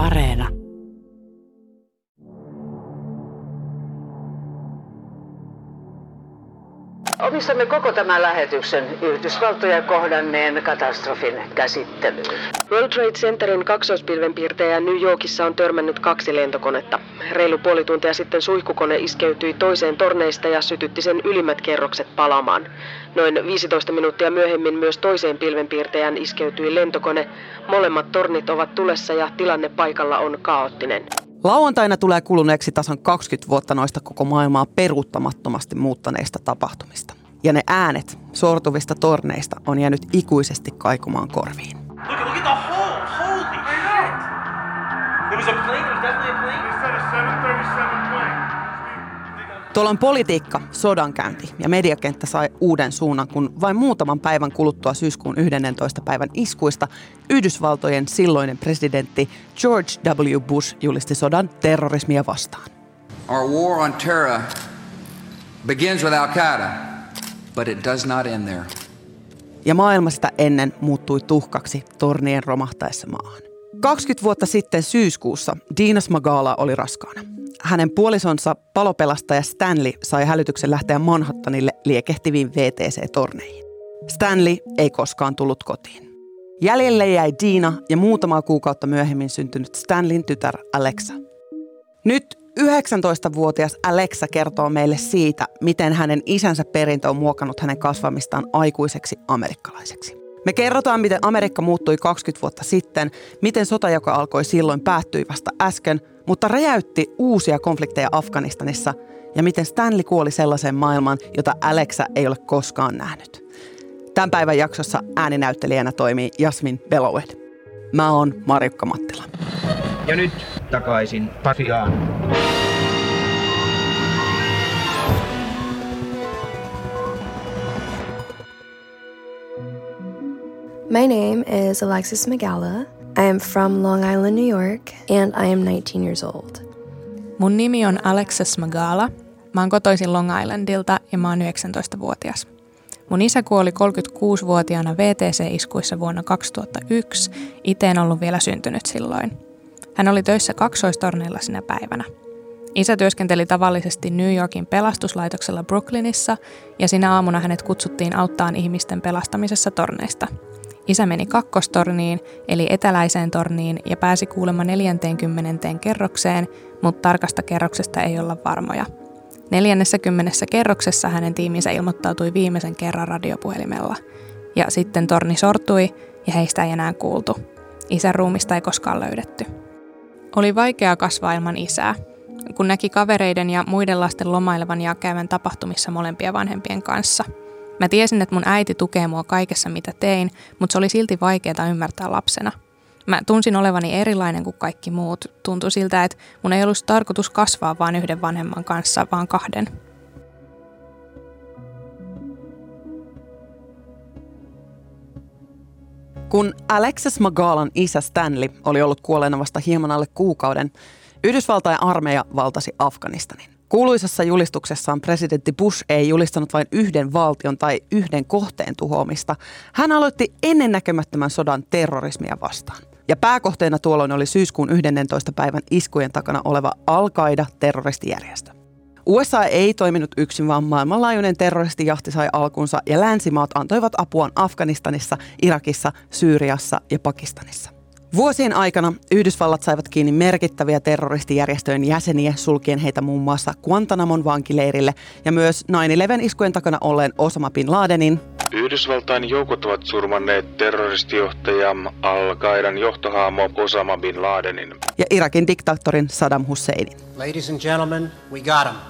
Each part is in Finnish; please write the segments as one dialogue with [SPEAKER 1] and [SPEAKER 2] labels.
[SPEAKER 1] Areena.
[SPEAKER 2] Omistamme koko tämän lähetyksen Yhdysvaltoja kohdanneen katastrofin käsittelyyn.
[SPEAKER 3] World Trade Centerin kaksoispilvenpiirtäjä New Yorkissa on törmännyt kaksi lentokonetta. Reilu puoli tuntia sitten suihkukone iskeytyi toiseen torneista ja sytytti sen ylimmät kerrokset palamaan. Noin 15 minuuttia myöhemmin myös toiseen pilvenpiirtäjän iskeytyi lentokone. Molemmat tornit ovat tulessa ja tilanne paikalla on kaoottinen.
[SPEAKER 4] Lauantaina tulee kuluneeksi tasan 20 vuotta noista koko maailmaa peruuttamattomasti muuttaneista tapahtumista. Ja ne äänet sortuvista torneista on jäänyt ikuisesti kaikumaan korviin.
[SPEAKER 5] Look, look at the hole. Holy shit. There was a plane. There was definitely a plane.
[SPEAKER 6] They said a 737 plane.
[SPEAKER 4] Tuolla on politiikka, sodankäynti ja mediakenttä sai uuden suunnan, kun vain muutaman päivän kuluttua syyskuun 11. päivän iskuista Yhdysvaltojen silloinen presidentti George W. Bush julisti sodan terrorismia vastaan.
[SPEAKER 7] Our war on terror begins with Al Qaeda, but it does not end there.
[SPEAKER 4] Ja maailma sitä ennen muuttui tuhkaksi tornien romahtaessa maahan. 20 vuotta sitten syyskuussa Dinas Magala oli raskaana. Hänen puolisonsa palopelastaja Stanley sai hälytyksen lähteä Manhattanille liekehtiviin VTC-torneihin. Stanley ei koskaan tullut kotiin. Jäljelle jäi Dina ja muutama kuukautta myöhemmin syntynyt Stanlin tytär Alexa. Nyt 19-vuotias Alexa kertoo meille siitä, miten hänen isänsä perintö on muokannut hänen kasvamistaan aikuiseksi amerikkalaiseksi. Me kerrotaan, miten Amerikka muuttui 20 vuotta sitten, miten sota, joka alkoi silloin, päättyi vasta äsken, mutta räjäytti uusia konflikteja Afganistanissa ja miten Stanley kuoli sellaiseen maailmaan, jota Alexa ei ole koskaan nähnyt. Tämän päivän jaksossa ääninäyttelijänä toimii Jasmin Belowed. Mä oon Marjukka Mattila.
[SPEAKER 8] Ja nyt takaisin Pasiaan.
[SPEAKER 9] My name is Alexis Magala. I am from Long Island, New York, and I am 19 years old.
[SPEAKER 10] Mun nimi on Alexis Magala. Mä oon kotoisin Long Islandilta ja mä oon 19-vuotias. Mun isä kuoli 36-vuotiaana VTC-iskuissa vuonna 2001. Itse en ollut vielä syntynyt silloin. Hän oli töissä kaksoistorneilla sinä päivänä. Isä työskenteli tavallisesti New Yorkin pelastuslaitoksella Brooklynissa ja sinä aamuna hänet kutsuttiin auttaan ihmisten pelastamisessa torneista – Isä meni kakkostorniin, eli eteläiseen torniin, ja pääsi kuulemma 40. kerrokseen, mutta tarkasta kerroksesta ei olla varmoja. 40. kerroksessa hänen tiiminsä ilmoittautui viimeisen kerran radiopuhelimella. Ja sitten torni sortui, ja heistä ei enää kuultu. Isän ruumista ei koskaan löydetty. Oli vaikea kasvaa ilman isää, kun näki kavereiden ja muiden lasten lomailevan ja käyvän tapahtumissa molempien vanhempien kanssa – Mä tiesin, että mun äiti tukee mua kaikessa mitä tein, mutta se oli silti vaikeaa ymmärtää lapsena. Mä tunsin olevani erilainen kuin kaikki muut. Tuntui siltä, että mun ei ollut tarkoitus kasvaa vain yhden vanhemman kanssa, vaan kahden.
[SPEAKER 4] Kun Alexis Magalan isä Stanley oli ollut kuolleena vasta hieman alle kuukauden, Yhdysvaltain armeija valtasi Afganistanin. Kuuluisassa julistuksessaan presidentti Bush ei julistanut vain yhden valtion tai yhden kohteen tuhoamista. Hän aloitti ennennäkemättömän sodan terrorismia vastaan. Ja pääkohteena tuolloin oli syyskuun 11. päivän iskujen takana oleva Al-Qaida-terroristijärjestö. USA ei toiminut yksin, vaan maailmanlaajuinen terroristijahti sai alkunsa ja länsimaat antoivat apuaan Afganistanissa, Irakissa, Syyriassa ja Pakistanissa. Vuosien aikana Yhdysvallat saivat kiinni merkittäviä terroristijärjestöjen jäseniä, sulkien heitä muun muassa Guantanamon vankileirille ja myös 9-11 iskujen takana olleen Osama Bin Ladenin.
[SPEAKER 11] Yhdysvaltain joukot ovat surmanneet terroristijohtaja Al-Qaidan johtohaamo Osama Bin Ladenin.
[SPEAKER 4] Ja Irakin diktaattorin Saddam Husseinin.
[SPEAKER 12] Ladies and gentlemen, we got him.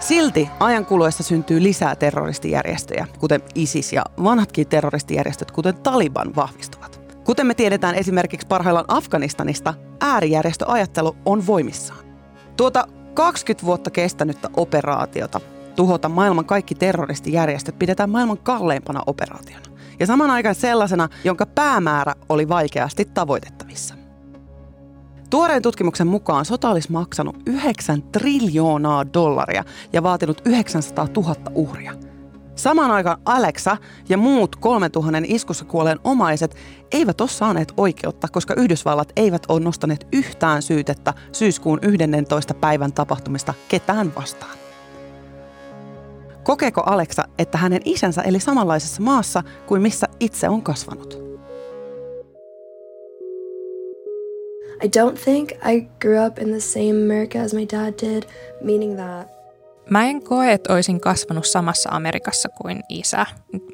[SPEAKER 4] Silti ajan kuluessa syntyy lisää terroristijärjestöjä, kuten ISIS ja vanhatkin terroristijärjestöt, kuten Taliban, vahvistuvat. Kuten me tiedetään esimerkiksi parhaillaan Afganistanista, äärijärjestöajattelu on voimissaan. Tuota 20 vuotta kestänyttä operaatiota tuhota maailman kaikki terroristijärjestöt pidetään maailman kalleimpana operaationa. Ja saman aikaan sellaisena, jonka päämäärä oli vaikeasti tavoitettavissa. Tuoreen tutkimuksen mukaan sota olisi maksanut 9 triljoonaa dollaria ja vaatinut 900 000 uhria. Samaan aikaan Alexa ja muut 3000 iskussa kuolleen omaiset eivät ole saaneet oikeutta, koska Yhdysvallat eivät ole nostaneet yhtään syytettä syyskuun 11. päivän tapahtumista ketään vastaan. Kokeeko Alexa, että hänen isänsä eli samanlaisessa maassa kuin missä itse on kasvanut?
[SPEAKER 9] I don't think I grew up in the same America as my dad did, meaning that
[SPEAKER 10] Mä en koe, että olisin kasvanut samassa Amerikassa kuin isä.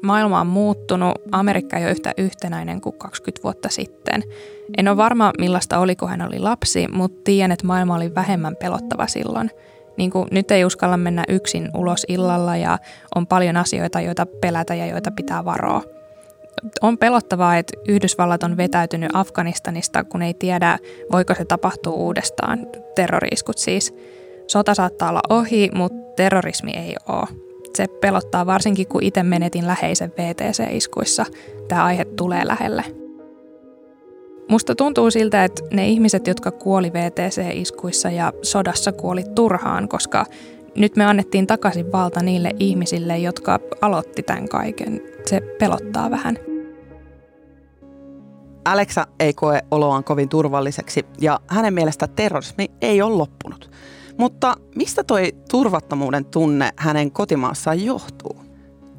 [SPEAKER 10] Maailma on muuttunut, Amerikka ei ole yhtä yhtenäinen kuin 20 vuotta sitten. En ole varma, millaista oli, kun hän oli lapsi, mutta tiedän, että maailma oli vähemmän pelottava silloin. Niin kuin nyt ei uskalla mennä yksin ulos illalla ja on paljon asioita, joita pelätä ja joita pitää varoa. On pelottavaa, että Yhdysvallat on vetäytynyt Afganistanista, kun ei tiedä, voiko se tapahtua uudestaan. Terroriiskut siis. Sota saattaa olla ohi, mutta terrorismi ei ole. Se pelottaa varsinkin, kun itse menetin läheisen VTC-iskuissa. Tämä aihe tulee lähelle. Musta tuntuu siltä, että ne ihmiset, jotka kuoli VTC-iskuissa ja sodassa kuoli turhaan, koska nyt me annettiin takaisin valta niille ihmisille, jotka aloitti tämän kaiken. Se pelottaa vähän.
[SPEAKER 4] Alexa ei koe oloaan kovin turvalliseksi ja hänen mielestä terrorismi ei ole loppunut. Mutta mistä toi turvattomuuden tunne hänen kotimaassaan johtuu?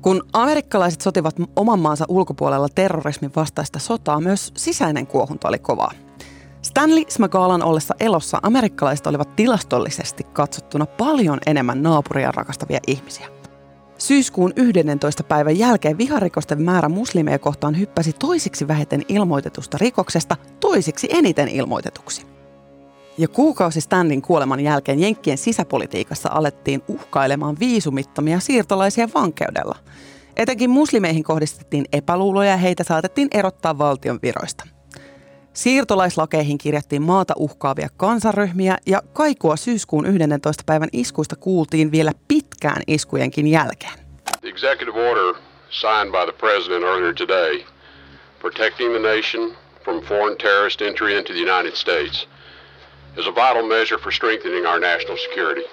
[SPEAKER 4] Kun amerikkalaiset sotivat oman maansa ulkopuolella terrorismin vastaista sotaa, myös sisäinen kuohunta oli kovaa. Stanley Smagalan ollessa elossa amerikkalaiset olivat tilastollisesti katsottuna paljon enemmän naapuria rakastavia ihmisiä. Syyskuun 11. päivän jälkeen viharikosten määrä muslimeja kohtaan hyppäsi toisiksi vähiten ilmoitetusta rikoksesta toisiksi eniten ilmoitetuksi. Ja kuukausi Stanlin kuoleman jälkeen Jenkkien sisäpolitiikassa alettiin uhkailemaan viisumittomia siirtolaisia vankeudella. Etenkin muslimeihin kohdistettiin epäluuloja ja heitä saatettiin erottaa valtion viroista. Siirtolaislakeihin kirjattiin maata uhkaavia kansaryhmiä ja kaikua syyskuun 11. päivän iskuista kuultiin vielä pitkään iskujenkin jälkeen.
[SPEAKER 1] The executive order signed by the president earlier today protecting the nation from foreign terrorist entry into the United States is a vital measure for strengthening our national security.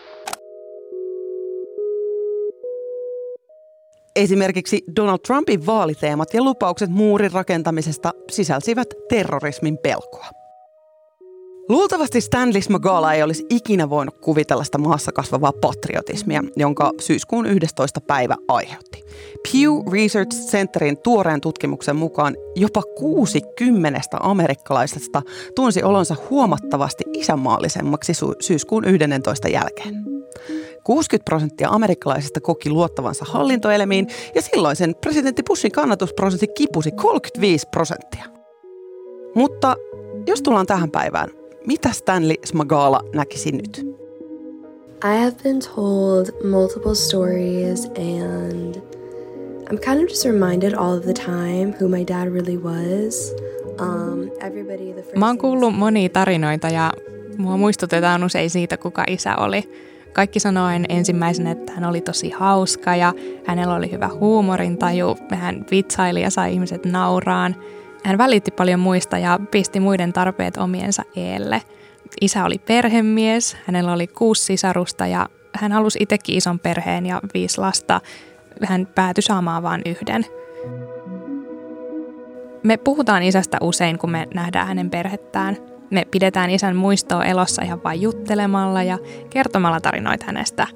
[SPEAKER 4] Esimerkiksi Donald Trumpin vaaliteemat ja lupaukset muurin rakentamisesta sisälsivät terrorismin pelkoa. Luultavasti Stanley Smagala ei olisi ikinä voinut kuvitella sitä maassa kasvavaa patriotismia, jonka syyskuun 11. päivä aiheutti. Pew Research Centerin tuoreen tutkimuksen mukaan jopa 60 amerikkalaisesta tunsi olonsa huomattavasti isänmaallisemmaksi syyskuun 11. jälkeen. 60 prosenttia amerikkalaisista koki luottavansa hallintoelimiin ja silloin sen presidentti Bushin kannatusprosentti kipusi 35 prosenttia. Mutta jos tullaan tähän päivään, mitä Stanley Smagala näkisi nyt?
[SPEAKER 9] I have been told multiple stories and I'm kind of just reminded all of the time who my dad really was. Um, everybody, the first
[SPEAKER 10] Mä oon kuullut monia tarinoita ja mua muistutetaan usein siitä, kuka isä oli. Kaikki sanoen ensimmäisenä, että hän oli tosi hauska ja hänellä oli hyvä huumorintaju. Hän vitsaili ja sai ihmiset nauraan. Hän välitti paljon muista ja pisti muiden tarpeet omiensa eelle. Isä oli perhemies, hänellä oli kuusi sisarusta ja hän halusi itsekin ison perheen ja viisi lasta. Hän päätyi saamaan vain yhden. Me puhutaan isästä usein, kun me nähdään hänen perhettään. Me pidetään isän muistoa elossa ihan vain juttelemalla ja kertomalla tarinoita hänestä.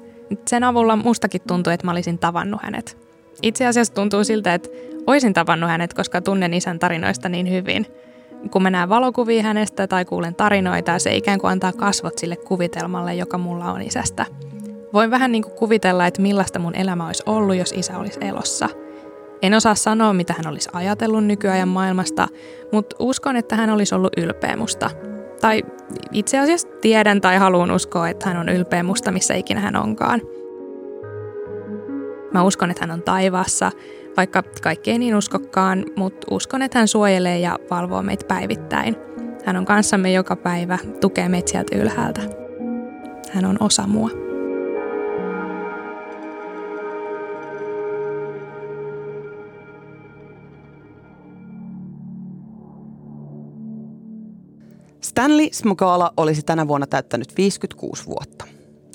[SPEAKER 10] Sen avulla mustakin tuntui, että mä olisin tavannut hänet. Itse asiassa tuntuu siltä, että oisin tavannut hänet, koska tunnen isän tarinoista niin hyvin. Kun mä näen valokuvia hänestä tai kuulen tarinoita, se ikään kuin antaa kasvot sille kuvitelmalle, joka mulla on isästä. Voin vähän niin kuin kuvitella, että millaista mun elämä olisi ollut, jos isä olisi elossa. En osaa sanoa, mitä hän olisi ajatellut nykyajan maailmasta, mutta uskon, että hän olisi ollut ylpeä musta. Tai itse asiassa tiedän tai haluan uskoa, että hän on ylpeä musta, missä ikinä hän onkaan. Mä uskon, että hän on taivaassa, vaikka kaikki ei niin uskokkaan, mutta uskon, että hän suojelee ja valvoo meitä päivittäin. Hän on kanssamme joka päivä, tukee meitä sieltä ylhäältä. Hän on osa mua.
[SPEAKER 4] Stanley Smogala olisi tänä vuonna täyttänyt 56 vuotta.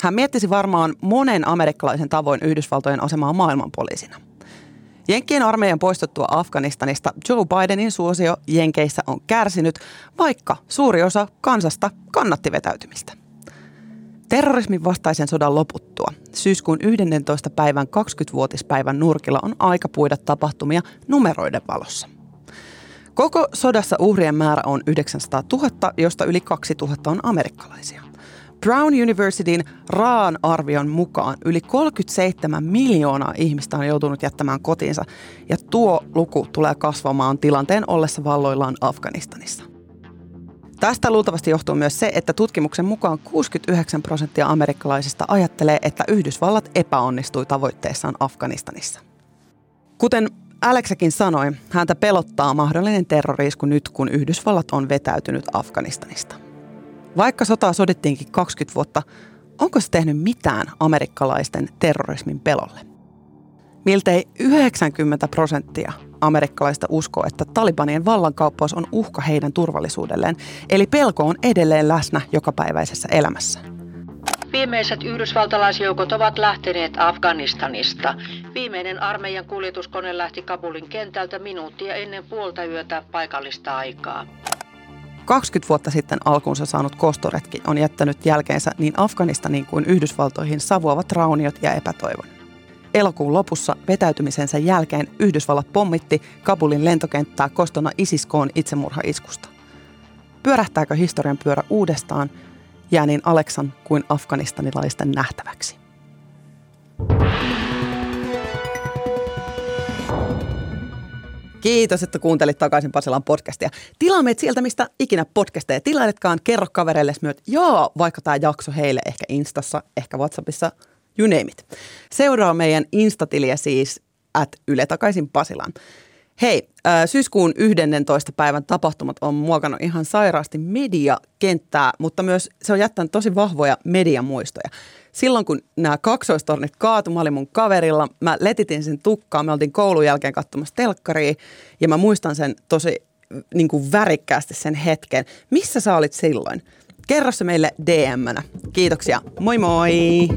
[SPEAKER 4] Hän miettisi varmaan monen amerikkalaisen tavoin Yhdysvaltojen asemaa maailmanpoliisina – Jenkkien armeijan poistuttua Afganistanista Joe Bidenin suosio Jenkeissä on kärsinyt, vaikka suuri osa kansasta kannatti vetäytymistä. Terrorismin vastaisen sodan loputtua syyskuun 11. päivän 20-vuotispäivän nurkilla on aika puida tapahtumia numeroiden valossa. Koko sodassa uhrien määrä on 900 000, josta yli 2000 on amerikkalaisia. Brown Universityn Raan arvion mukaan yli 37 miljoonaa ihmistä on joutunut jättämään kotiinsa ja tuo luku tulee kasvamaan tilanteen ollessa valloillaan Afganistanissa. Tästä luultavasti johtuu myös se, että tutkimuksen mukaan 69 prosenttia amerikkalaisista ajattelee, että Yhdysvallat epäonnistui tavoitteessaan Afganistanissa. Kuten Alexakin sanoi, häntä pelottaa mahdollinen terrorisku nyt, kun Yhdysvallat on vetäytynyt Afganistanista. Vaikka sotaa sodittiinkin 20 vuotta, onko se tehnyt mitään amerikkalaisten terrorismin pelolle? Miltei 90 prosenttia amerikkalaista uskoo, että talibanien vallankauppaus on uhka heidän turvallisuudelleen, eli pelko on edelleen läsnä jokapäiväisessä elämässä.
[SPEAKER 13] Viimeiset yhdysvaltalaisjoukot ovat lähteneet Afganistanista. Viimeinen armeijan kuljetuskone lähti Kabulin kentältä minuuttia ennen puolta yötä paikallista aikaa.
[SPEAKER 4] 20 vuotta sitten alkuunsa saanut kostoretki on jättänyt jälkeensä niin Afganistaniin kuin Yhdysvaltoihin savuavat rauniot ja epätoivon. Elokuun lopussa vetäytymisensä jälkeen Yhdysvallat pommitti Kabulin lentokenttää kostona Isiskoon itsemurhaiskusta. Pyörähtääkö historian pyörä uudestaan, jää niin Aleksan kuin afganistanilaisten nähtäväksi. Kiitos, että kuuntelit takaisin Pasilan podcastia. Tilaa meitä sieltä, mistä ikinä podcasteja tilailetkaan. Kerro kavereille myös, joo, vaikka tämä jakso heille ehkä Instassa, ehkä Whatsappissa, you name it. Seuraa meidän Instatiliä siis at Yle takaisin Pasilaan. Hei, syyskuun 11. päivän tapahtumat on muokannut ihan sairaasti mediakenttää, mutta myös se on jättänyt tosi vahvoja mediamuistoja silloin kun nämä kaksoistornit kaatu, mä olin mun kaverilla, mä letitin sen tukkaan, me oltiin koulun jälkeen katsomassa telkkaria ja mä muistan sen tosi niin kuin värikkäästi sen hetken. Missä sä olit silloin? Kerro se meille DM-nä. Kiitoksia. Moi moi!